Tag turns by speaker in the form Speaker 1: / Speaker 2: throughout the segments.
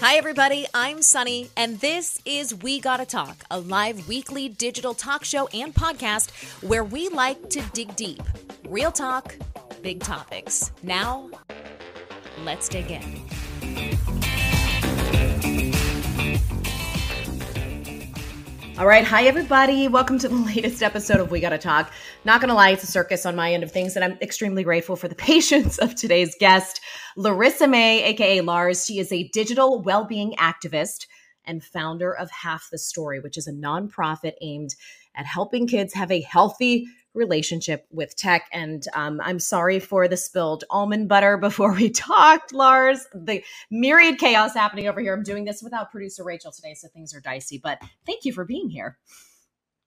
Speaker 1: Hi, everybody. I'm Sonni, and this is We Gotta Talk, a live weekly digital talk show and podcast where we like to dig deep. Real talk, big topics. Now, let's dig in. All right. Hi, everybody. Welcome to the latest episode of We Gotta Talk. Not gonna lie, it's a circus on my end of things, and I'm extremely grateful for the patience of today's guest, Larissa May, aka Larz. She is a digital well-being activist and founder of Half the Story, which is a nonprofit aimed at helping kids have a healthy relationship with tech. And um, I'm sorry for the spilled almond butter before we talked, Larz. The myriad chaos happening over here. I'm doing this without producer Rachel today, so things are dicey. But thank you for being here.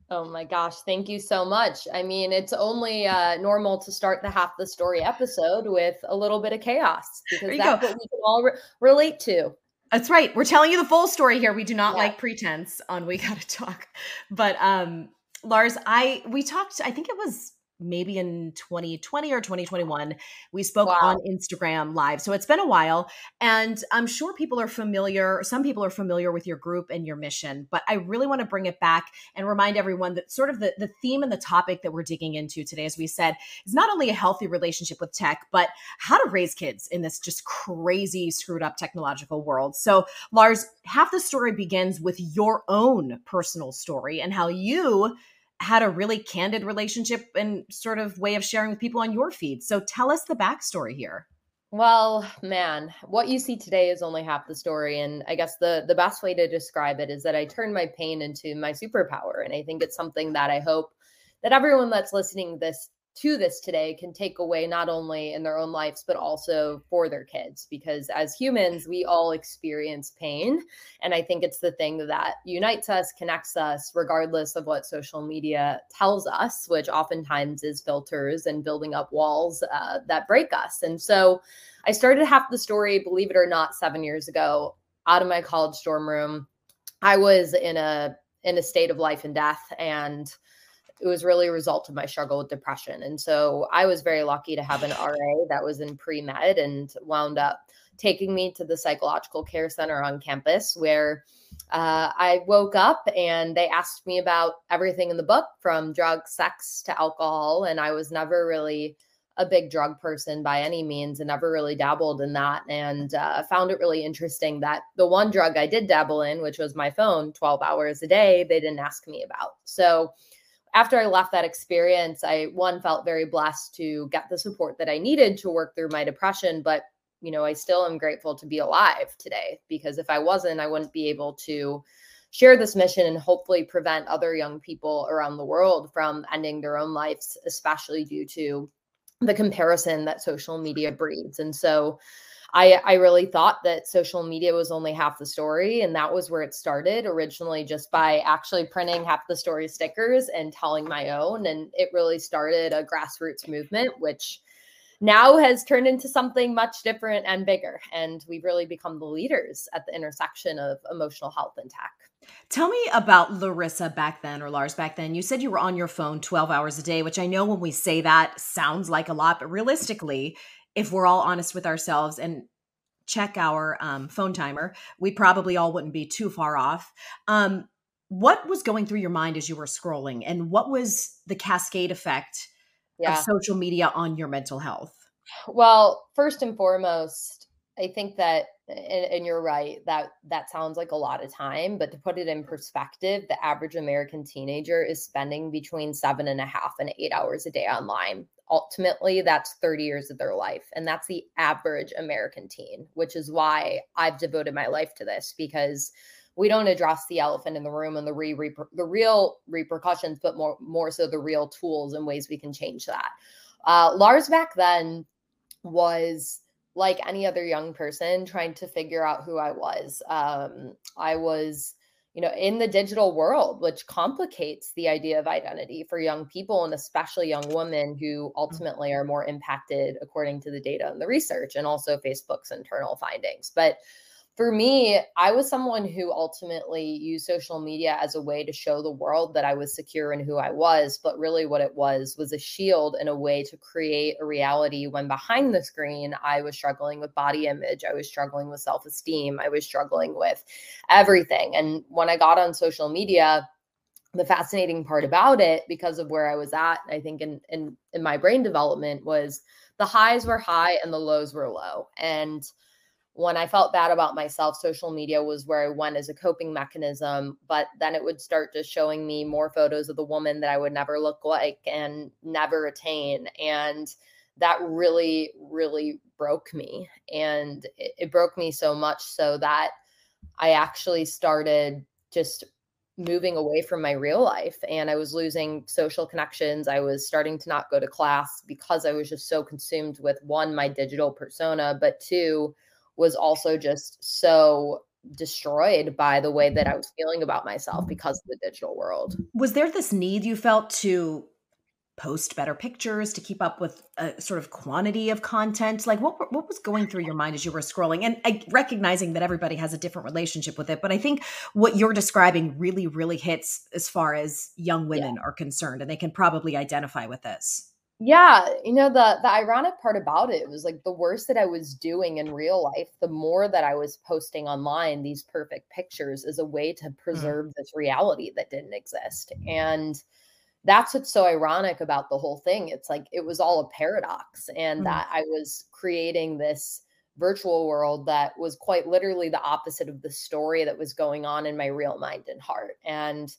Speaker 2: Oh my gosh, thank you so much. I mean, it's only uh, normal to start the half the story episode with a little bit of chaos because that's go. what we can all re- relate to.
Speaker 1: That's right. We're telling you the full story here. We do not yeah. like pretense on We Gotta Talk. But um, Larz, I we talked, I think it was maybe in 2020 or 2021 we spoke wow. on instagram live so it's been a while and i'm sure people are familiar some people are familiar with your group and your mission but i really want to bring it back and remind everyone that sort of the, the theme and the topic that we're digging into today as we said is not only a healthy relationship with tech but how to raise kids in this just crazy screwed up technological world so larz half the story begins with your own personal story and how you had a really candid relationship and sort of way of sharing with people on your feed. So tell us the backstory here.
Speaker 2: Well, man, what you see today is only half the story. And I guess the the best way to describe it is that I turned my pain into my superpower. And I think it's something that I hope that everyone that's listening this to this today can take away not only in their own lives but also for their kids because as humans we all experience pain. And i think it's the thing that unites us connects us regardless of what social media tells us which oftentimes is filters and building up walls uh, that break us. And so i started half the story believe it or not seven years ago out of my college dorm room. I was in a in a state of life and death and it was really a result of my struggle with depression. And so I was very lucky to have an RA that was in pre med and wound up taking me to the psychological care center on campus where uh, I woke up and they asked me about everything in the book from drugs, sex to alcohol. And I was never really a big drug person by any means and never really dabbled in that. And uh, found it really interesting that the one drug I did dabble in, which was my phone 12 hours a day, they didn't ask me about. So after I left that experience, I one felt very blessed to get the support that I needed to work through my depression, but you know, I still am grateful to be alive today because if I wasn't, I wouldn't be able to share this mission and hopefully prevent other young people around the world from ending their own lives, especially due to the comparison that social media breeds. And so I, I really thought that social media was only half the story. And that was where it started originally, just by actually printing half the story stickers and telling my own. And it really started a grassroots movement, which now has turned into something much different and bigger. And we've really become the leaders at the intersection of emotional health and tech.
Speaker 1: Tell me about Larissa back then or Lars back then. You said you were on your phone 12 hours a day, which I know when we say that sounds like a lot, but realistically, if we're all honest with ourselves and check our um, phone timer, we probably all wouldn't be too far off. Um, what was going through your mind as you were scrolling, and what was the cascade effect yeah. of social media on your mental health?
Speaker 2: Well, first and foremost, I think that, and, and, you're right that that sounds like a lot of time, but to put it in perspective, the average American teenager is spending between seven and a half and eight hours a day online ultimately that's 30 years of their life and that's the average american teen which is why i've devoted my life to this because we don't address the elephant in the room and the re, the real repercussions but more more so the real tools and ways we can change that. Uh, larz back then was like any other young person trying to figure out who i was. Um, i was you know in the digital world which complicates the idea of identity for young people and especially young women who mm-hmm. ultimately are more impacted according to the data and the research and also facebook's internal findings but for me, I was someone who ultimately used social media as a way to show the world that I was secure in who I was. But really, what it was was a shield and a way to create a reality when behind the screen, I was struggling with body image, I was struggling with self esteem, I was struggling with everything. And when I got on social media, the fascinating part about it, because of where I was at, I think in, in, in my brain development, was the highs were high and the lows were low. And when I felt bad about myself, social media was where I went as a coping mechanism. But then it would start just showing me more photos of the woman that I would never look like and never attain. And that really, really broke me. And it, it broke me so much so that I actually started just moving away from my real life and I was losing social connections. I was starting to not go to class because I was just so consumed with one, my digital persona, but two, was also just so destroyed by the way that I was feeling about myself mm. because of the digital world.
Speaker 1: Was there this need you felt to post better pictures to keep up with a sort of quantity of content like what what was going through your mind as you were scrolling and I, recognizing that everybody has a different relationship with it but i think what you're describing really really hits as far as young women yeah. are concerned and they can probably identify with this
Speaker 2: yeah, you know the the ironic part about it was like the worse that I was doing in real life, the more that I was posting online these perfect pictures as a way to mm. preserve this reality that didn't exist. And that's what's so ironic about the whole thing. It's like it was all a paradox and mm. that I was creating this virtual world that was quite literally the opposite of the story that was going on in my real mind and heart. And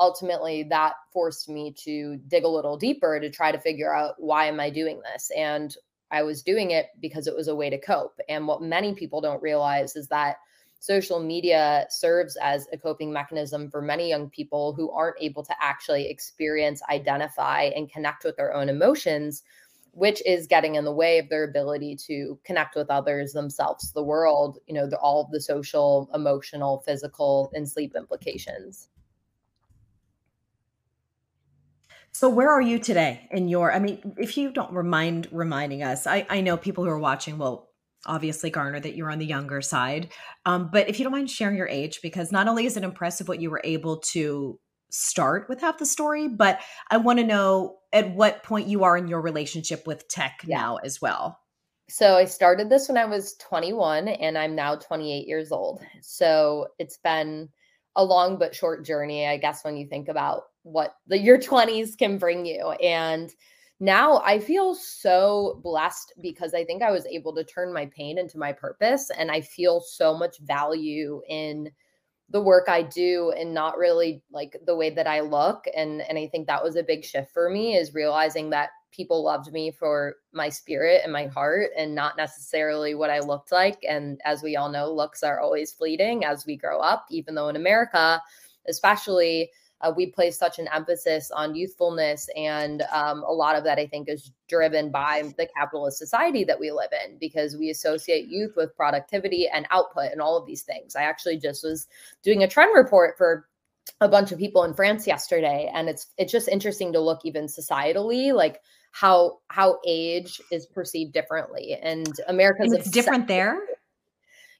Speaker 2: ultimately that forced me to dig a little deeper to try to figure out why am I doing this? And I was doing it because it was a way to cope. And what many people don't realize is that social media serves as a coping mechanism for many young people who aren't able to actually experience, identify, and connect with their own emotions, which is getting in the way of their ability to connect with others, themselves, the world, you know, the, all the social, emotional, physical, and sleep implications.
Speaker 1: So where are you today in your I mean, if you don't remind reminding us, I, I know people who are watching will obviously garner that you're on the younger side. Um, but if you don't mind sharing your age, because not only is it impressive what you were able to start with half the story, but I want to know at what point you are in your relationship with tech yeah. now as well.
Speaker 2: So I started this when I was 21 and I'm now 28 years old. So it's been a long but short journey, I guess, when you think about what the your 20s can bring you. And now I feel so blessed because I think I was able to turn my pain into my purpose. And I feel so much value in the work I do and not really like the way that I look. And and I think that was a big shift for me is realizing that people loved me for my spirit and my heart and not necessarily what I looked like. And as we all know, looks are always fleeting as we grow up, even though in America, especially uh, we place such an emphasis on youthfulness and um, a lot of that i think is driven by the capitalist society that we live in because we associate youth with productivity and output and all of these things. I actually just was doing a trend report for a bunch of people in france yesterday and it's it's just interesting to look even societally like how how age is perceived differently. And america's
Speaker 1: and it's different there?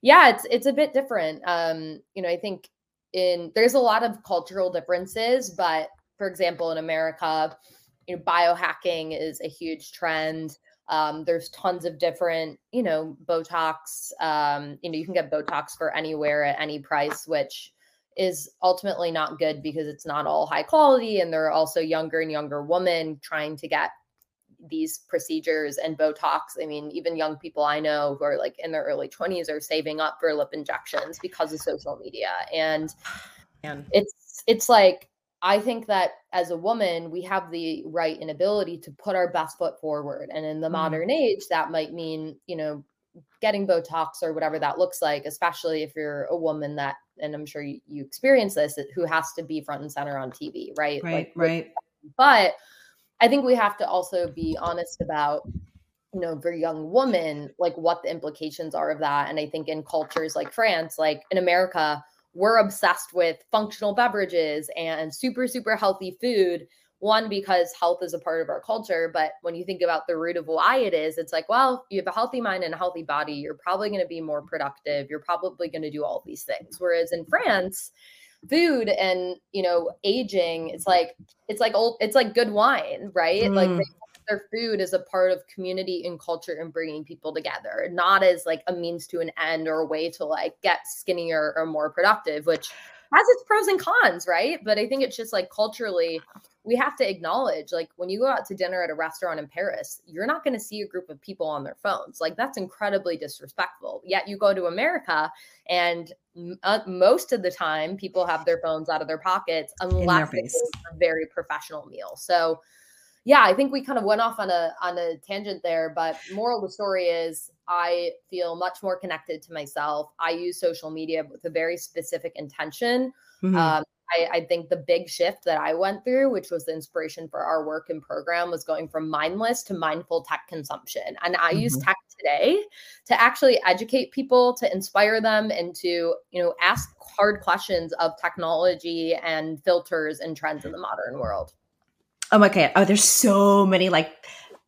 Speaker 2: Yeah it's it's a bit different. Um you know i think in there's a lot of cultural differences, but for example, in America, you know, biohacking is a huge trend. Um, there's tons of different, you know, Botox. Um, you know, you can get Botox for anywhere at any price, which is ultimately not good because it's not all high quality. And there are also younger and younger women trying to get these procedures and Botox. I mean, even young people I know who are like in their early 20s are saving up for lip injections because of social media. And, and it's it's like I think that as a woman, we have the right and ability to put our best foot forward. And in the mm-hmm. modern age, that might mean, you know, getting Botox or whatever that looks like, especially if you're a woman that, and I'm sure you, you experience this, who has to be front and center on TV, right?
Speaker 1: Right, like, right.
Speaker 2: But I think we have to also be honest about you know for young women like what the implications are of that. And i think in cultures like france like in america we're obsessed with functional beverages and super super healthy food one because health is a part of our culture. But when you think about the root of why it is it's like well you have a healthy mind and a healthy body. You're probably going to be more productive. You're probably going to do all these things. Whereas in france food and you know aging it's like it's like old it's like good wine right mm. like their food is a part of community and culture and bringing people together not as like a means to an end or a way to like get skinnier or more productive which has its pros and cons, right? But I think it's just like culturally, we have to acknowledge like when you go out to dinner at a restaurant in Paris, you're not going to see a group of people on their phones. Like that's incredibly disrespectful. Yet you go to America and uh, most of the time people have their phones out of their pockets unless it's a very professional meal. So yeah, I think we kind of went off on a on a tangent there, but moral of the story is I feel much more connected to myself. I use social media with a very specific intention. Mm-hmm. Um, I, I, think the big shift that I went through, which was the inspiration for our work and program, was going from mindless to mindful tech consumption. And I mm-hmm. use tech today to actually educate people, to inspire them, and to you know ask hard questions of technology and filters and trends in the modern world.
Speaker 1: Oh, okay. Oh, there's so many like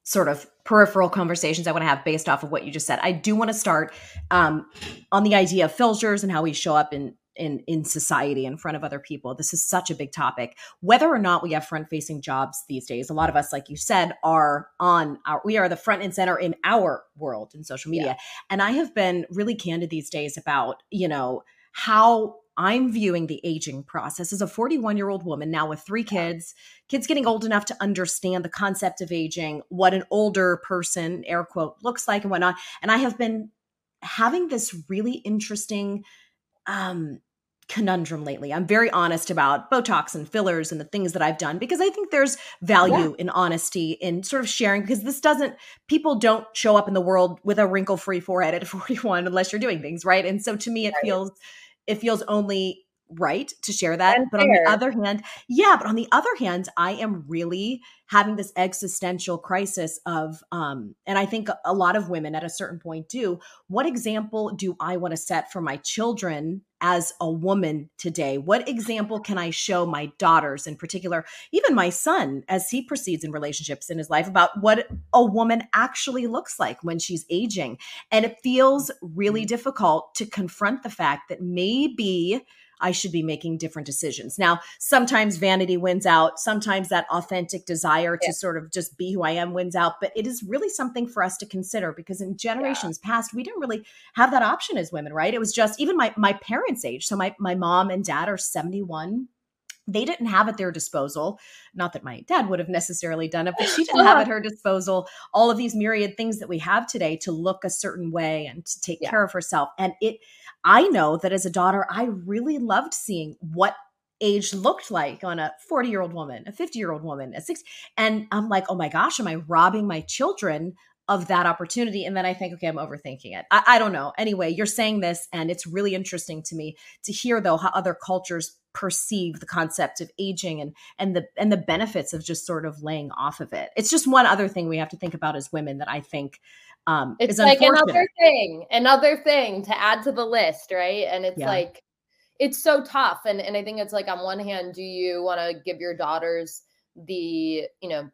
Speaker 1: sort of peripheral conversations I want to have based off of what you just said. I do want to start um, on the idea of filters and how we show up in in in society in front of other people. This is such a big topic. Whether or not we have front facing jobs these days, a lot of us, like you said, are on our we are the front and center in our world in social media. Yeah. And I have been really candid these days about you know how I'm viewing the aging process as a 41 year old woman now with three kids, kids getting old enough to understand the concept of aging, what an older person, air quote, looks like and whatnot. And I have been having this really interesting um, conundrum lately. I'm very honest about Botox and fillers and the things that I've done because I think there's value yeah. in honesty in sort of sharing because this doesn't people don't show up in the world with a wrinkle free forehead at 41 unless you're doing things right. And so to me it right. feels it feels only right to share that. But on the other hand, yeah, but on the other hand, I am really having this existential crisis of um and I think a lot of women at a certain point do. What example do I want to set for my children as a woman today? What example can I show my daughters in particular, even my son as he proceeds in relationships in his life about what a woman actually looks like when she's aging? And it feels really mm. difficult to confront the fact that maybe I should be making different decisions. Now, sometimes vanity wins out, sometimes that authentic desire yeah. to sort of just be who I am wins out, but it is really something for us to consider because in generations yeah. past, we didn't really have that option as women, right? It was just even my my parents' age. So my my mom and dad are 71 they didn't have at their disposal not that my dad would have necessarily done it but she didn't have at her disposal all of these myriad things that we have today to look a certain way and to take yeah. care of herself and it I know that as a daughter, I really loved seeing what age looked like on a 40 year old woman, a 50 year old woman, a six. And I'm like, oh my gosh, am I robbing my children of that opportunity? And then I think, okay, I'm overthinking it. I, I don't know. Anyway, you're saying this, and it's really interesting to me to hear though how other cultures perceive the concept of aging and and the and the benefits of just sort of laying off of it. It's just one other thing we have to think about as women that I think um,
Speaker 2: it's like another thing, another thing to add to the list, right? And it's yeah. like it's so tough. And and I think it's like on one hand, do you want to give your daughters the you know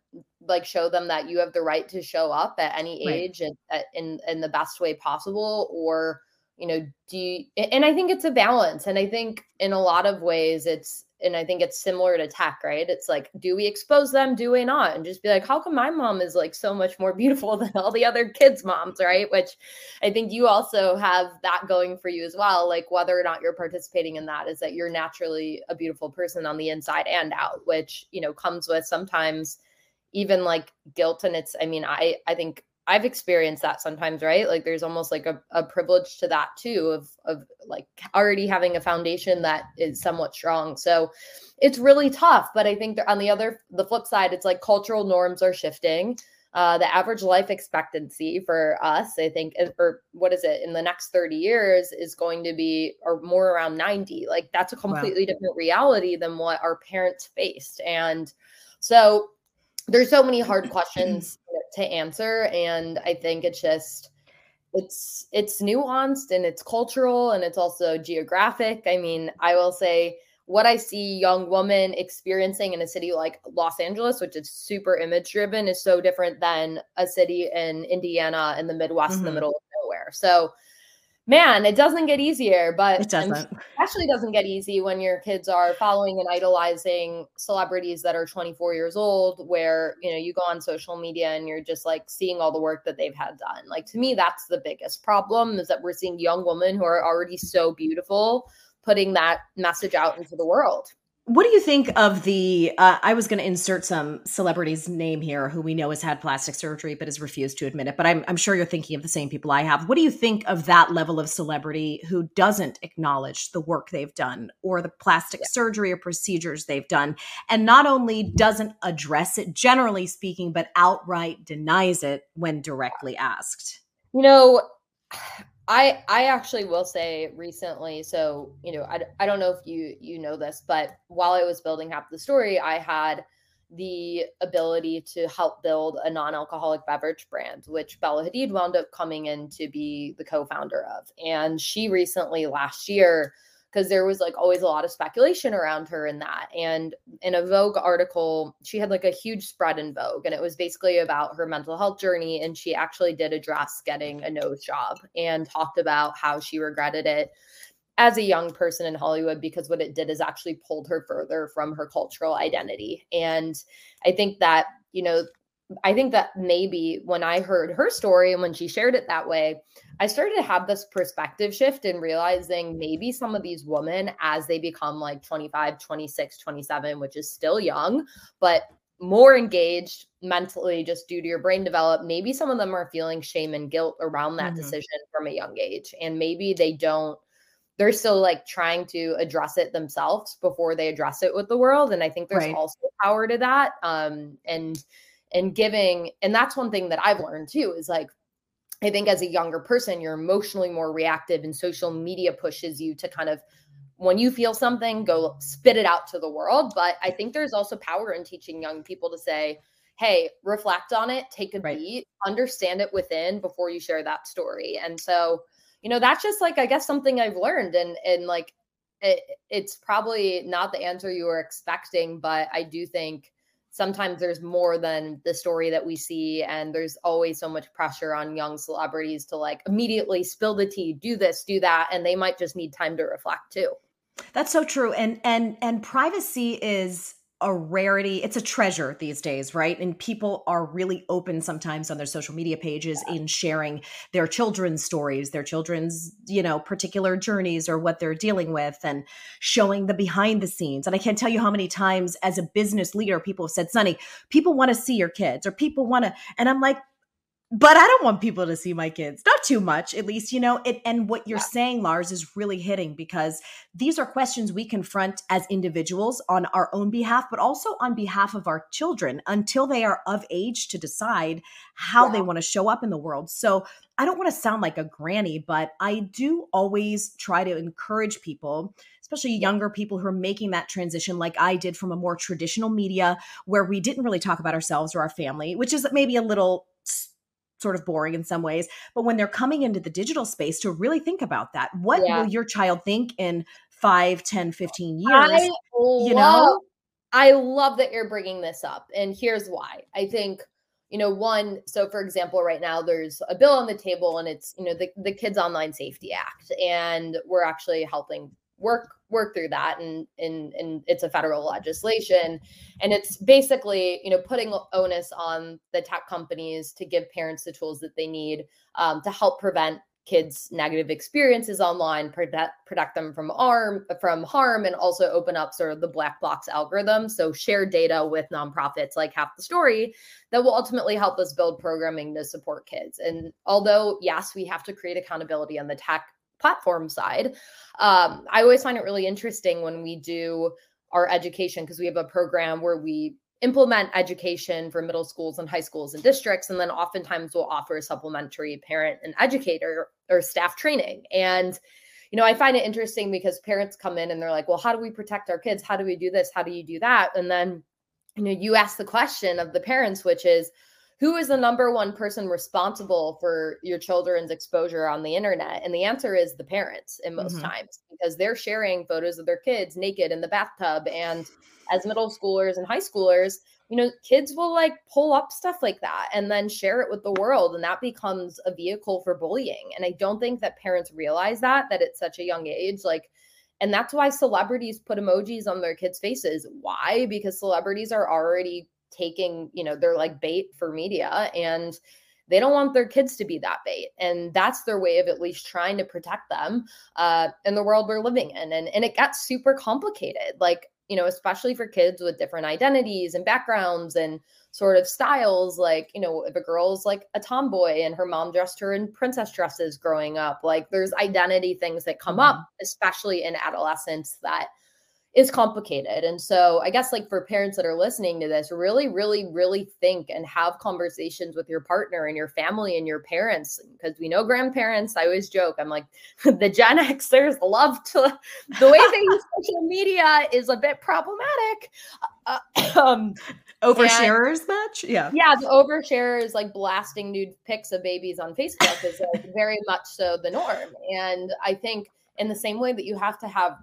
Speaker 2: like show them that you have the right to show up at any age right. and in in the best way possible or you know do you and i think it's a balance and i think in a lot of ways it's and I think it's similar to tech, right? It's like, do we expose them? Do we not? And just be like, how come my mom is like so much more beautiful than all the other kids' moms, right? Which I think you also have that going for you as well. Like whether or not you're participating in that is that you're naturally a beautiful person on the inside and out, which, you know, comes with sometimes even like guilt. And it's, I mean, I I think I've experienced that sometimes, right? Like there's almost like a, a privilege to that too, of of like already having a foundation that is somewhat strong. So it's really tough. But I think on the other the flip side, it's like cultural norms are shifting. Uh, the average life expectancy for us, I think, or what is it in the next 30 years is going to be or more around 90. Like that's a completely wow. different reality than what our parents faced. And so there's so many hard questions to answer and i think it's just it's it's nuanced and it's cultural and it's also geographic i mean i will say what I see young women experiencing in a city like Los Angeles, which is super image driven, is so different than a city in Indiana in the Midwest mm-hmm. in the mm-hmm. middle of nowhere. So man, it doesn't get easier, but
Speaker 1: it doesn't.
Speaker 2: Actually, doesn't get easy when your kids are following and idolizing celebrities that are 24 years old, where you know you go on social media and you're just like seeing all the work that they've had done. Like to me, that's the biggest problem is that we're seeing young women who are already so beautiful putting that message out into the world.
Speaker 1: What do you think of the? Uh, I was going to insert some celebrity's name here who we know has had plastic surgery but has refused to admit it. But I'm, I'm sure you're thinking of the same people I have. What do you think of that level of celebrity who doesn't acknowledge the work they've done or the plastic yeah. surgery or procedures they've done? And not only doesn't address it, generally speaking, but outright denies it when directly asked?
Speaker 2: You know, I I actually will say recently, so you know, I, I don't know if you you know this, but while I was building half the story, I had the ability to help build a non-alcoholic beverage brand, which Bella Hadid wound up coming in to be the co-founder of. And she recently last year because there was like always a lot of speculation around her in that. And in a Vogue article, she had like a huge spread in Vogue, and it was basically about her mental health journey. And she actually did address getting a nose job and talked about how she regretted it as a young person in Hollywood because what it did is actually pulled her further from her cultural identity. And I think that, you know, I think that maybe when I heard her story and when she shared it that way, I started to have this perspective shift and realizing maybe some of these women, as they become like 25, 26, 27, which is still young, but more engaged mentally just due to your brain develop, maybe some of them are feeling shame and guilt around that mm-hmm. decision from a young age. And maybe they don't they're still like trying to address it themselves before they address it with the world and i think there's right. also power to that um and and giving and that's one thing that i've learned too is like i think as a younger person you're emotionally more reactive and social media pushes you to kind of when you feel something go spit it out to the world but i think there's also power in teaching young people to say hey reflect on it take a right. beat understand it within before you share that story and so you know that's just like i guess something i've learned and and like it, it's probably not the answer you were expecting but i do think sometimes there's more than the story that we see and there's always so much pressure on young celebrities to like immediately spill the tea do this do that and they might just need time to reflect too.
Speaker 1: That's so true and and and privacy is a rarity. It's a treasure these days, right? And people are really open sometimes on their social media pages in sharing their children's stories, their children's, you know, particular journeys or what they're dealing with and showing the behind the scenes. And I can't tell you how many times as a business leader people have said, "Sonni, people want to see your kids or people want to." And I'm like, but I don't want people to see my kids. Not too much, at least, you know. It, and what you're yeah. saying, Larz, is really hitting because these are questions we confront as individuals on our own behalf, but also on behalf of our children until they are of age to decide how yeah. they want to show up in the world. So I don't want to sound like a granny, but I do always try to encourage people especially younger people who are making that transition like I did from a more traditional media where we didn't really talk about ourselves or our family, which is maybe a little sort of boring in some ways but when they're coming into the digital space to really think about that what yeah. will your child think in 5 10 15 years I you love, know
Speaker 2: i love that you're bringing this up and here's why i think you know one so for example right now there's a bill on the table and it's you know the, the kids online safety act and we're actually helping work work through that and and and it's a federal legislation. And it's basically you know putting onus on the tech companies to give parents the tools that they need um, to help prevent kids negative experiences online protect protect them from harm from harm and also open up sort of the black box algorithm. So share data with nonprofits like half the story that will ultimately help us build programming to support kids. And although yes we have to create accountability on the tech platform side. Um, I always find it really interesting when we do our education because we have a program where we implement education for middle schools and high schools and districts and then oftentimes we'll offer supplementary parent and educator or staff training. And you know i find it interesting because parents come in and they're like well how do we protect our kids? How do we do this? How do you do that? And then you know you ask the question of the parents which is who is the number one person responsible for your children's exposure on the internet? And the answer is the parents in most mm-hmm. times because they're sharing photos of their kids naked in the bathtub. And as middle schoolers and high schoolers, you know, kids will like pull up stuff like that and then share it with the world. And that becomes a vehicle for bullying. And I don't think that parents realize that, that at such a young age, like, and that's why celebrities put emojis on their kids' faces. Why? Because celebrities are already taking, you know, they're like bait for media and they don't want their kids to be that bait. And that's their way of at least trying to protect them uh, in the world we're living in. And, and it got super complicated. Like, you know, especially for kids with different identities and backgrounds and sort of styles. Like, you know, if a girl's like a tomboy and her mom dressed her in princess dresses growing up, like there's identity things that come mm-hmm. up, especially in adolescence, that is complicated. And so I guess like for parents that are listening to this, really, really, really think and have conversations with your partner and your family and your parents. Because we know grandparents, I always joke, I'm like, the Gen Xers love to the way they use social media is a bit problematic. Uh, um,
Speaker 1: oversharers much? Yeah.
Speaker 2: Yeah, the oversharers like blasting nude pics of babies on Facebook is like very much so the norm. And I think in the same way that you have to have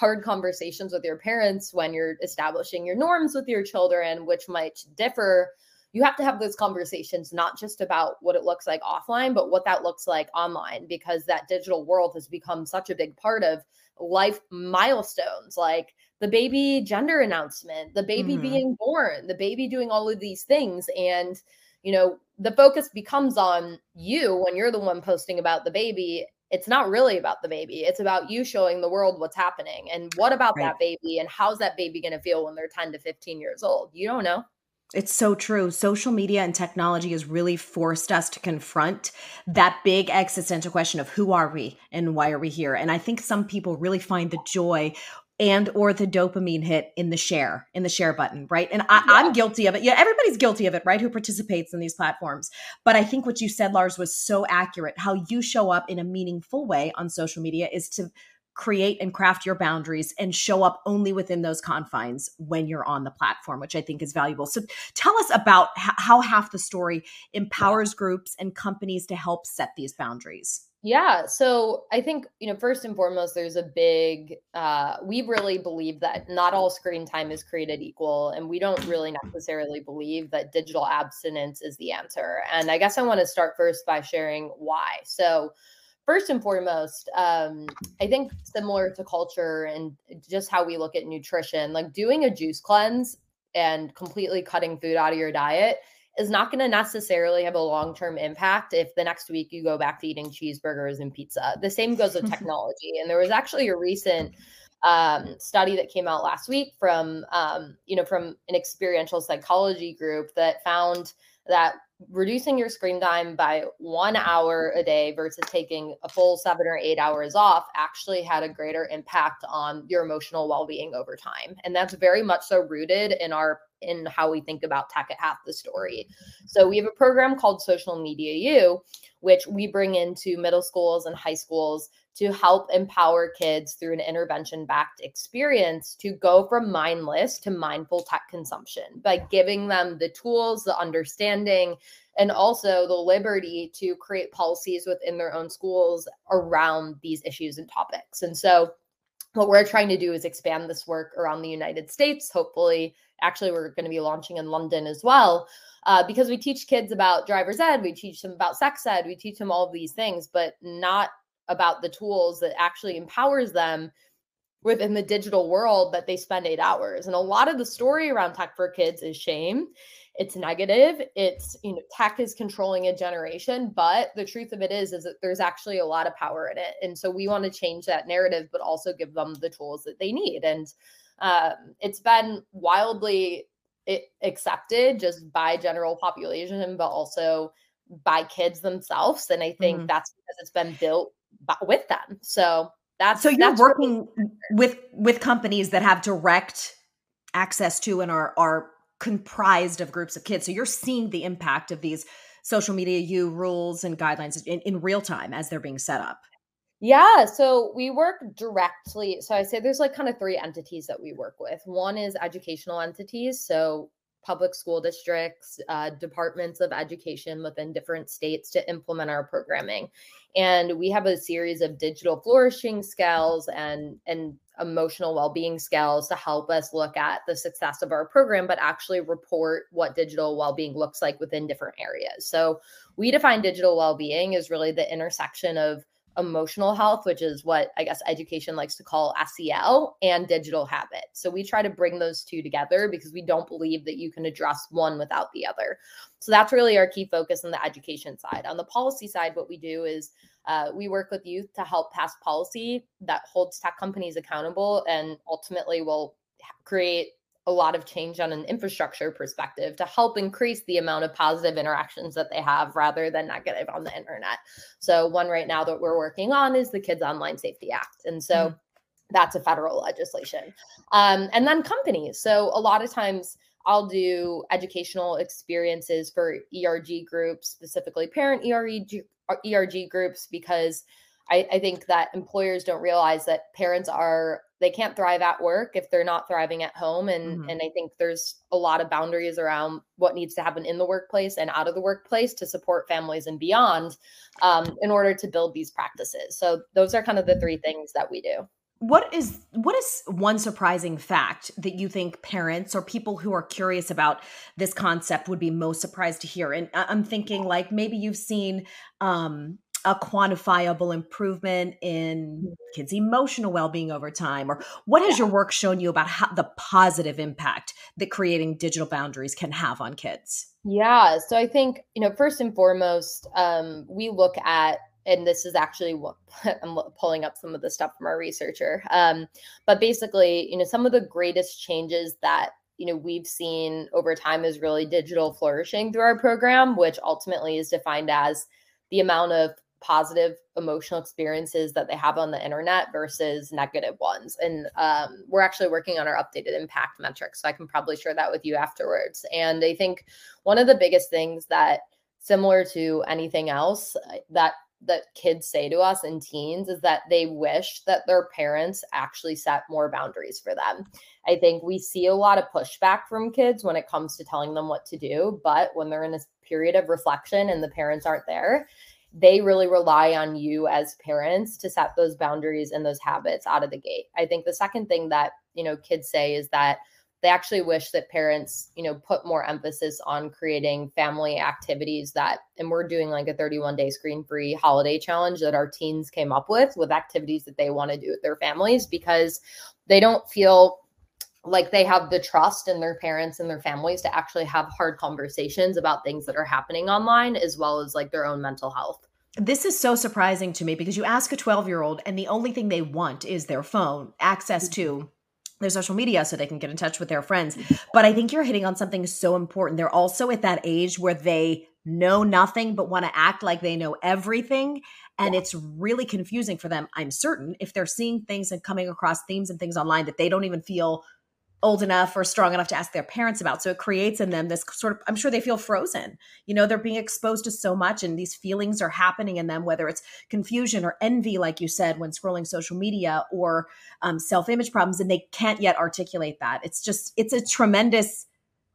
Speaker 2: hard conversations with your parents when you're establishing your norms with your children, which might differ. You have to have those conversations, not just about what it looks like offline, but what that looks like online, because that digital world has become such a big part of life milestones like the baby gender announcement, the baby mm-hmm. being born, the baby doing all of these things. And, you know, the focus becomes on you when you're the one posting about the baby it's not really about the baby. It's about you showing the world what's happening and what about right. that baby and how's that baby going to feel when they're 10 to 15 years old? You don't know.
Speaker 1: It's so true. Social media and technology has really forced us to confront that big existential question of who are we and why are we here? And I think some people really find the joy and or the dopamine hit in the share in the share button right? And I, yeah. i'm guilty of it. Yeah everybody's guilty of it right who participates in these platforms. But i think what you said larz was so accurate. How you show up in a meaningful way on social media is to create and craft your boundaries and show up only within those confines when you're on the platform which i think is valuable. So tell us about how half the story empowers groups and companies to help set these boundaries
Speaker 2: yeah. So I think, you know, first and foremost, there's a big, uh, we really believe that not all screen time is created equal. And we don't really necessarily believe that digital abstinence is the answer. And I guess I want to start first by sharing why. So, first and foremost, um, I think similar to culture and just how we look at nutrition, like doing a juice cleanse and completely cutting food out of your diet is not going to necessarily have a long term impact if the next week you go back to eating cheeseburgers and pizza. The same goes with technology. and there was actually a recent um, study that came out last week from um, you know from an experiential psychology group that found that reducing your screen time by one hour a day versus taking a full seven or eight hours off actually had a greater impact on your emotional well-being over time and that's very much so rooted in our in how we think about tech at half the story. So we have a program called Social Media U, which we bring into middle schools and high schools to help empower kids through an intervention backed experience to go from mindless to mindful tech consumption by giving them the tools, the understanding, and also the liberty to create policies within their own schools around these issues and topics. And so what we're trying to do is expand this work around the United States. Hopefully, actually, we're going to be launching in London as well. Uh, because we teach kids about driver's ed, we teach them about sex ed, we teach them all of these things, but not about the tools that actually empowers them within the digital world that they spend eight hours. And a lot of the story around tech for kids is shame it's negative it's you know tech is controlling a generation but the truth of it is is that there's actually a lot of power in it. And so we want to change that narrative but also give them the tools that they need. And um, it's been wildly accepted just by general population but also by kids themselves. And i think mm-hmm. that's because it's been built by, with them. So that's
Speaker 1: so you're that's working with with companies that have direct access to and are are comprised of groups of kids. So you're seeing the impact of these social media U rules and guidelines in, in real time as they're being set up.
Speaker 2: Yeah, so we work directly. So I say there's like kind of three entities that we work with. One is educational entities. So public school districts, uh, departments of education within different states to implement our programming. And we have a series of digital flourishing scales and and emotional well-being scales to help us look at the success of our program but actually report what digital well-being looks like within different areas. So we define digital well-being as really the intersection of emotional health, which is what I guess education likes to call SEL, and digital habit. So we try to bring those two together because we don't believe that you can address one without the other. So that's really our key focus on the education side. On the policy side, what we do is uh, we work with youth to help pass policy that holds tech companies accountable and ultimately will create a lot of change on an infrastructure perspective to help increase the amount of positive interactions that they have rather than negative on the internet. So, one right now that we're working on is the Kids Online Safety Act. And so, mm-hmm. that's a federal legislation. Um, and then companies. So, a lot of times, I'll do educational experiences for ERG groups, specifically parent ERG, ERG groups, because I, I think that employers don't realize that parents are they can't thrive at work if they're not thriving at home and mm-hmm. and i think there's a lot of boundaries around what needs to happen in the workplace and out of the workplace to support families and beyond um, in order to build these practices. So those are kind of the three things that we do.
Speaker 1: What is what is one surprising fact that you think parents or people who are curious about this concept would be most surprised to hear? And i'm thinking like maybe you've seen um a quantifiable improvement in mm. kids' emotional well-being over time or what has your work shown you about how the positive impact that creating digital boundaries can have on kids
Speaker 2: yeah so i think you know first and foremost um, we look at and this is actually what i'm pulling up some of the stuff from our researcher um, but basically you know some of the greatest changes that you know we've seen over time is really digital flourishing through our program which ultimately is defined as the amount of positive emotional experiences that they have on the internet versus negative ones. And um, we're actually working on our updated impact metrics. So I can probably share that with you afterwards. And I think one of the biggest things that, similar to anything else, uh, that that kids say to us and teens is that they wish that their parents actually set more boundaries for them. I think we see a lot of pushback from kids when it comes to telling them what to do, but when they're in a period of reflection and the parents aren't there, they really rely on you as parents to set those boundaries and those habits out of the gate. I think the second thing that, you know, kids say is that they actually wish that parents, you know, put more emphasis on creating family activities that and we're doing like a 31 day screen free holiday challenge that our teens came up with with activities that they want to do with their families because they don't feel like they have the trust in their parents and their families to actually have hard conversations about things that are happening online as well as like their own mental health.
Speaker 1: This is so surprising to me because you ask a 12 year old and the only thing they want is their phone, access to mm-hmm. their social media so they can get in touch with their friends. But I think you're hitting on something so important. They're also at that age where they know nothing but want to act like they know everything. And yeah. it's really confusing for them, I'm certain, if they're seeing things and coming across themes and things online that they don't even feel old enough or strong enough to ask their parents about. So it creates in them this sort of, I'm sure they feel frozen. You know, they're being exposed to so much and these feelings are happening in them, whether it's confusion or envy, like you said, when scrolling social media or um, self image problems, and they can't yet articulate that. It's just, it's a tremendous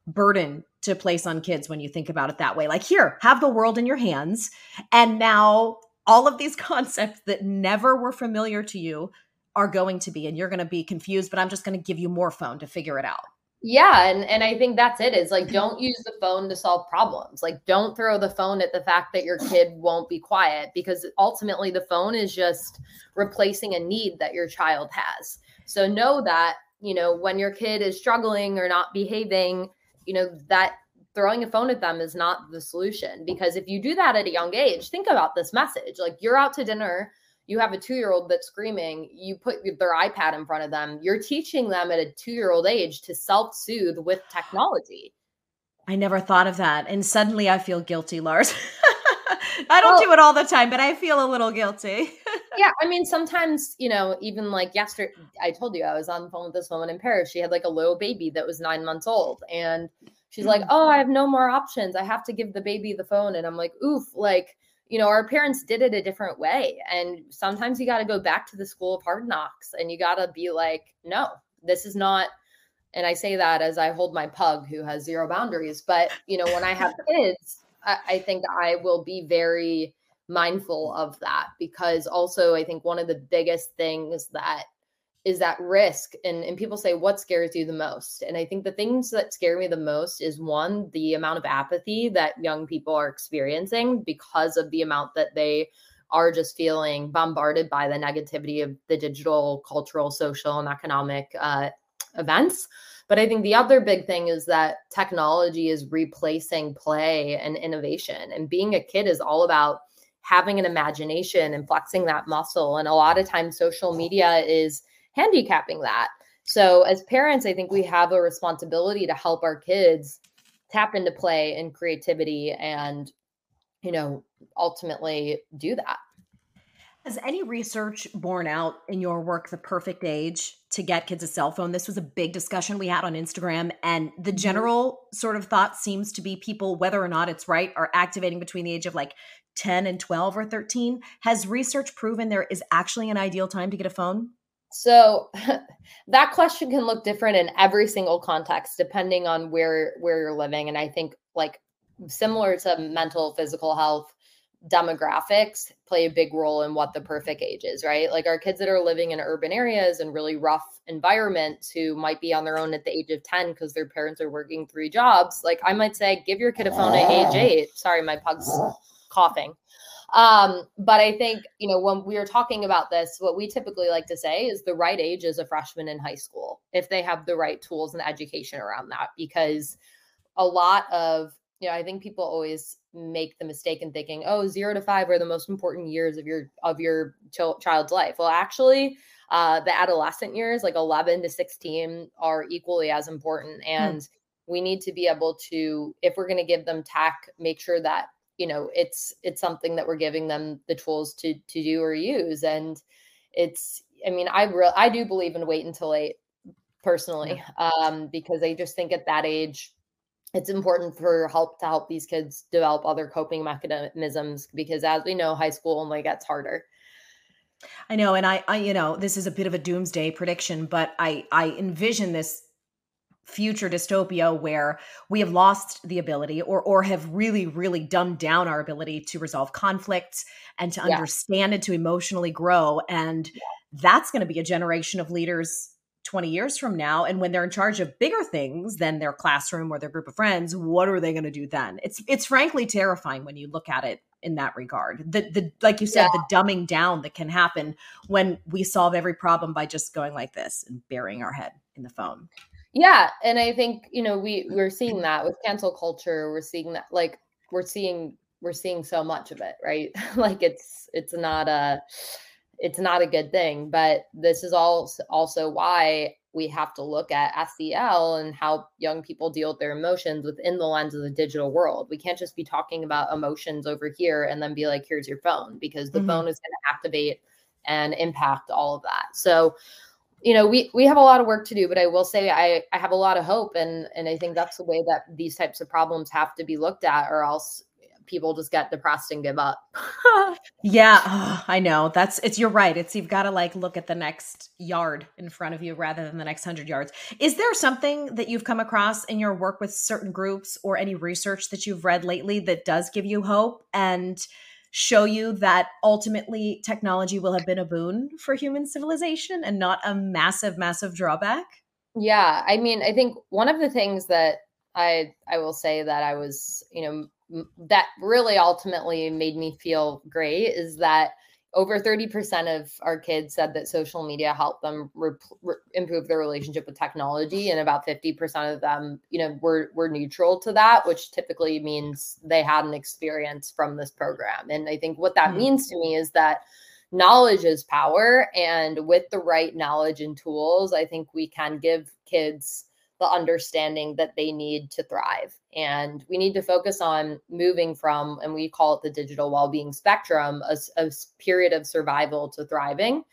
Speaker 1: burden to place on kids when you think about it that way. Like, here, have the world in your hands. And now all of these concepts that never were familiar to you are going to be and you're going to be confused but i'm just going to give you more phone to figure it out.
Speaker 2: Yeah and and i think that's it is like don't use the phone to solve problems. Like don't throw the phone at the fact that your kid won't be quiet because ultimately the phone is just replacing a need that your child has. So know that you know when your kid is struggling or not behaving you know that throwing a phone at them is not the solution because if you do that at a young age think about this message like you're out to dinner you have a two year old that's screaming, you put their iPad in front of them, you're teaching them at a two year old age to self soothe with technology.
Speaker 1: I never thought of that. And suddenly I feel guilty, Larz. I don't well, do it all the time, but I feel a little guilty.
Speaker 2: yeah. I mean, sometimes, you know, even like yesterday, I told you I was on the phone with this woman in Paris. She had like a little baby that was nine months old. And she's like, mm. oh, I have no more options. I have to give the baby the phone. And I'm like, oof, like, you know, our parents did it a different way. And sometimes you got to go back to the school of hard knocks and you got to be like, no, this is not and I say that as I hold my pug who has zero boundaries. But you know, when I have kids, I, I think I will be very mindful of that because also I think one of the biggest things that is that risk and, and people say what scares you the most? And i think the things that scare me the most is one the amount of apathy that young people are experiencing because of the amount that they are just feeling bombarded by the negativity of the digital cultural social and economic uh, events. But i think the other big thing is that technology is replacing play and innovation and being a kid is all about having an imagination and flexing that muscle and a lot of times social media is handicapping that. So, as parents, I think we have a responsibility to help our kids tap into play and creativity and, you know, ultimately do that.
Speaker 1: Has any research borne out in your work the perfect age to get kids a cell phone? This was a big discussion we had on Instagram. And the mm-hmm. general sort of thought seems to be people, whether or not it's right, are activating between the age of like 10 and 12 or 13. Has research proven there is actually an ideal time to get a phone?
Speaker 2: So that question can look different in every single context depending on where where you're living and I think like similar to mental physical health demographics play a big role in what the perfect age is, right? Like our kids that are living in urban areas and really rough environments who might be on their own at the age of 10 because their parents are working three jobs. Like I might say, give your kid a phone at age ah. eight. Sorry, my pug's coughing. Um, but I think, you know, when we are talking about this, what we typically like to say is the right age is a freshman in high school if they have the right tools and education around that. Because a lot of, you know, I think people always make the mistake in thinking, oh, zero to five are the most important years of your of your ch- child's life. Well, actually, uh, the adolescent years, like 11 to 16, are equally as important. Hmm. And we need to be able to, if we're going to give them tech, make sure that you know it's it's something that we're giving them the tools to to do or use and it's i mean i re- i do believe in wait until late personally um because i just think at that age it's important for help to help these kids develop other coping mechanisms because as we know high school only gets harder.
Speaker 1: I know, and I, I, you know, this is a bit of a doomsday prediction, but I, I envision this future dystopia where we have lost the ability or or have really really dumbed down our ability to resolve conflicts and to yeah. understand and to emotionally grow and yeah. that's going to be a generation of leaders 20 years from now and when they're in charge of bigger things than their classroom or their group of friends what are they going to do then it's it's frankly terrifying when you look at it in that regard the the like you said yeah. the dumbing down that can happen when we solve every problem by just going like this and burying our head in the phone
Speaker 2: yeah, and I think you know we we're seeing that with cancel culture. We're seeing that like we're seeing we're seeing so much of it, right? like it's it's not a it's not a good thing. But this is all also why we have to look at SEL and how young people deal with their emotions within the lens of the digital world. We can't just be talking about emotions over here and then be like, here's your phone, because the mm-hmm. phone is going to activate and impact all of that. So you know we we have a lot of work to do but i will say i i have a lot of hope and and i think that's the way that these types of problems have to be looked at or else people just get depressed and give up.
Speaker 1: Yeah. Oh, i know. That's it's you're right. It's you've got to like look at the next yard in front of you rather than the next 100 yards. Is there something that you've come across in your work with certain groups or any research that you've read lately that does give you hope? And show you that ultimately technology will have been a boon for human civilization and not a massive, massive drawback?
Speaker 2: Yeah, I mean, I think one of the things that I I will say that I was, you know, that really ultimately made me feel great is that over 30% of our kids said that social media helped them re- re- improve their relationship with technology and about 50% of them you know were were neutral to that which typically means they had an experience from this program and i think what that mm-hmm. means to me is that knowledge is power and with the right knowledge and tools i think we can give kids the understanding that they need to thrive. And we need to focus on moving from, and we call it the digital well being spectrum, a, a, period of survival to thriving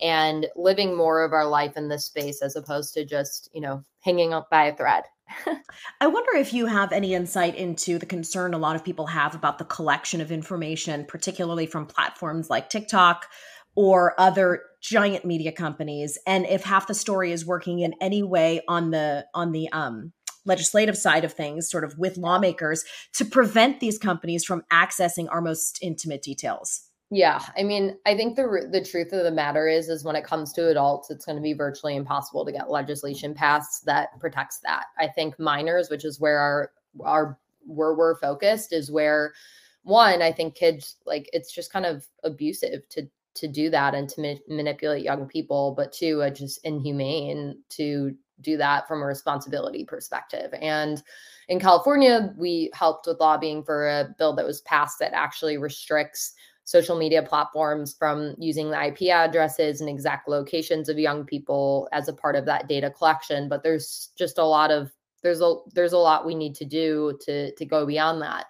Speaker 2: and living more of our life in this space as opposed to just, you know, hanging up by a thread.
Speaker 1: I wonder if you have any insight into the concern a lot of people have about the collection of information, particularly from platforms like TikTok, or other giant media companies and if half the story is working in any way on the on the um legislative side of things sort of with lawmakers to prevent these companies from accessing our most intimate details
Speaker 2: yeah, I mean, I think the the truth of the matter is, is when it comes to adults, it's going to be virtually impossible to get legislation passed that protects that. I think minors, which is where our our where we're focused, is where one, I think kids like it's just kind of abusive to to do that and to ma- manipulate young people, but two, uh, just inhumane to do that from a responsibility perspective. And in California, we helped with lobbying for a bill that was passed that actually restricts social media platforms from using the IP addresses and exact locations of young people as a part of that data collection. But there's just a lot of there's a there's a lot we need to do to to go beyond that.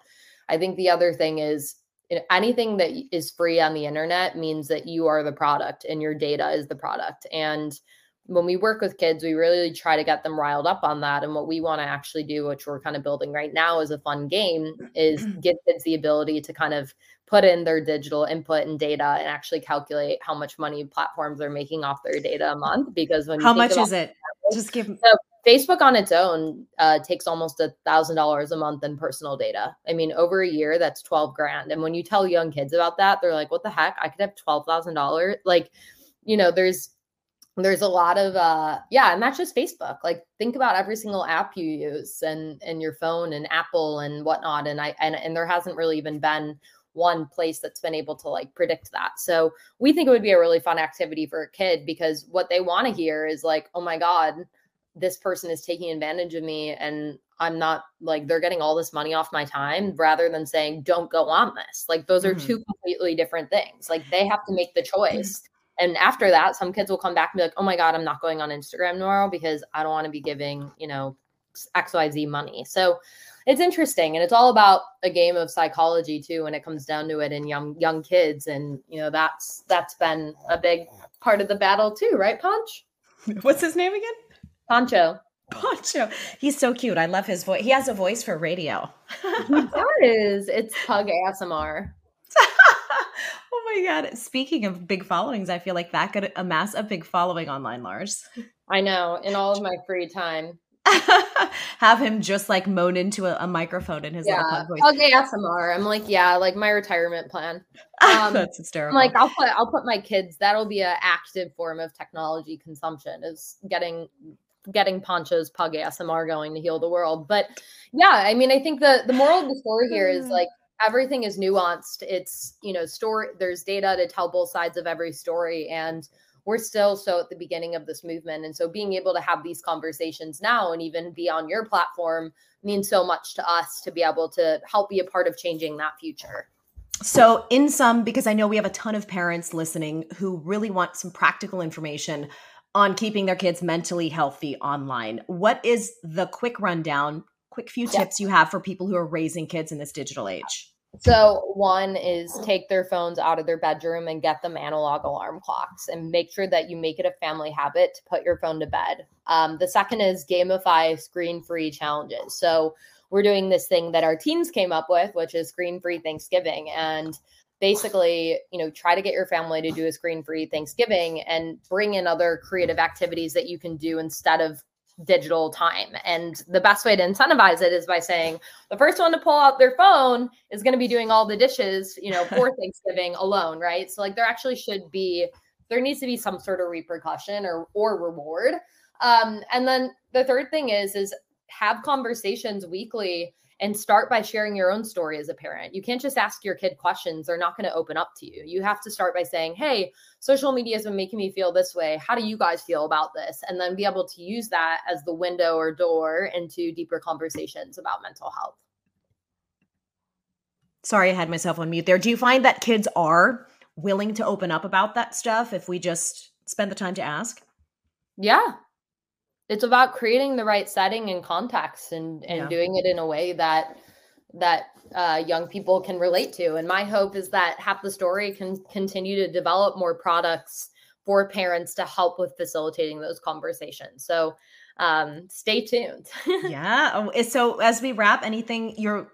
Speaker 2: I think the other thing is anything that is free on the internet means that you are the product and your data is the product. And when we work with kids, we really try to get them riled up on that. And what we want to actually do, which we're kind of building right now as a fun game, is give kids the ability to kind of put in their digital input and data and actually calculate how much money platforms are making off their data a month. Because when
Speaker 1: how much is it? Just give. So
Speaker 2: Facebook on its own uh, takes almost a thousand dollars a month in personal data. I mean, over a year, that's twelve grand. And when you tell young kids about that, they're like, "What the heck? I could have twelve thousand dollars." Like, you know, there's there's a lot of uh yeah and that's just facebook like think about every single app you use and and your phone and apple and whatnot and i and, and there hasn't really even been one place that's been able to like predict that. So we think it would be a really fun activity for a kid because what they want to hear is like, oh my God, this person is taking advantage of me and I'm not like they're getting all this money off my time rather than saying, don't go on this. Like those are mm-hmm. two completely different things. Like they have to make the choice. And after that, some kids will come back and be like, oh my God, I'm not going on Instagram tomorrow because I don't want to be giving, you know, XYZ money. So it's interesting and it's all about a game of psychology too when it comes down to it in young young kids and you know that's that's been a big part of the battle too right punch
Speaker 1: what's his name again
Speaker 2: poncho
Speaker 1: poncho he's so cute i love his voice he has a voice for radio
Speaker 2: he does it's pug asmr
Speaker 1: oh my god speaking of big followings i feel like that could amass a big following online larz
Speaker 2: i know in all of my free time
Speaker 1: have him just like moan into a, a microphone in his
Speaker 2: yeah. voice. Okay, ASMR. I'm like, yeah, like my retirement plan.
Speaker 1: Um, That's hysterical.
Speaker 2: I'm like, I'll put I'll put my kids. That'll be an active form of technology consumption. Is getting getting Poncho's pug ASMR going to heal the world. But yeah, I mean, I think the the moral of the story here is hmm. like everything is nuanced. It's you know, story. There's data to tell both sides of every story, and we're still so at the beginning of this movement. And so being able to have these conversations now and even be on your platform means so much to us to be able to help be a part of changing that future.
Speaker 1: So, in some, because I know we have a ton of parents listening who really want some practical information on keeping their kids mentally healthy online, what is the quick rundown, quick few tips you have for people who are raising kids in this digital age?
Speaker 2: So, one is take their phones out of their bedroom and get them analog alarm clocks and make sure that you make it a family habit to put your phone to bed. Um, the second is gamify screen free challenges. So, we're doing this thing that our teens came up with, which is screen free Thanksgiving. And basically, you know, try to get your family to do a screen free Thanksgiving and bring in other creative activities that you can do instead of digital time. And the best way to incentivize it is by saying the first one to pull out their phone is going to be doing all the dishes, you know, for Thanksgiving alone, right? So like there actually should be there needs to be some sort of repercussion or or reward. Um, and then the third thing is is have conversations weekly and start by sharing your own story as a parent. You can't just ask your kid questions. They're not going to open up to you. You have to start by saying, Hey, social media has been making me feel this way. How do you guys feel about this? And then be able to use that as the window or door into deeper conversations about mental health.
Speaker 1: Sorry, I had myself on mute there. Do you find that kids are willing to open up about that stuff if we just spend the time to ask?
Speaker 2: Yeah, it's about creating the right setting and context and and yeah. doing it in a way that that uh, young people can relate to. And my hope is that Half the Story can continue to develop more products for parents to help with facilitating those conversations. So um, stay tuned.
Speaker 1: yeah. Oh, so as we wrap, anything you're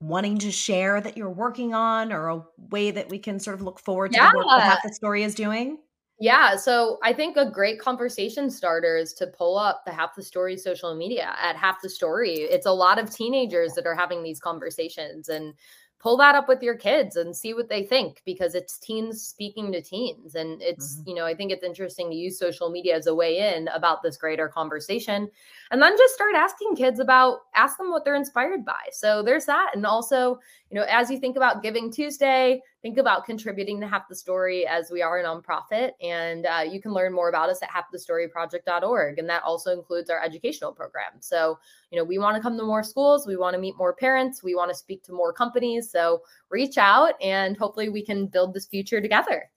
Speaker 1: wanting to share that you're working on or a way that we can sort of look forward to yeah. the work that half the story is doing?
Speaker 2: Yeah, so I think a great conversation starter is to pull up the Half the Story social media at Half the Story. It's a lot of teenagers that are having these conversations and pull that up with your kids and see what they think because it's teens speaking to teens and it's mm-hmm. you know i think it's interesting to use social media as a way in about this greater conversation and then just start asking kids about ask them what they're inspired by so there's that and also you know as you think about giving tuesday think about contributing to half the story as we are a nonprofit and uh, you can learn more about us at halfthestoryproject.org and that also includes our educational program. So you know we want to come to more schools we want to meet more parents we want to speak to more companies so reach out and hopefully we can build this future together.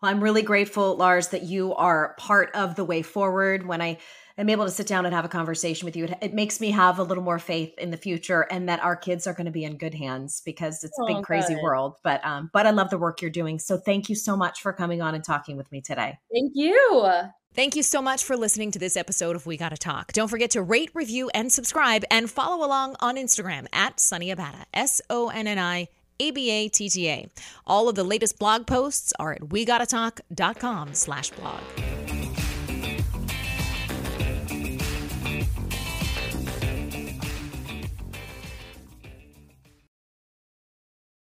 Speaker 1: Well i'm really grateful larz that you are part of the way forward. When i am able to sit down and have a conversation with you, it, it, makes me have a little more faith in the future and that our kids are going to be in good hands because it's a big, oh, crazy world. But um, but I love the work you're doing. So thank you so much for coming on and talking with me today.
Speaker 2: Thank you.
Speaker 3: Thank you so much for listening to this episode of We Gotta Talk. Don't forget to rate, review, and subscribe, and follow along on Instagram at Sonni Abatta, S O N N I A B A T T A. All of the latest blog posts are at wegottatalk.com slash blog.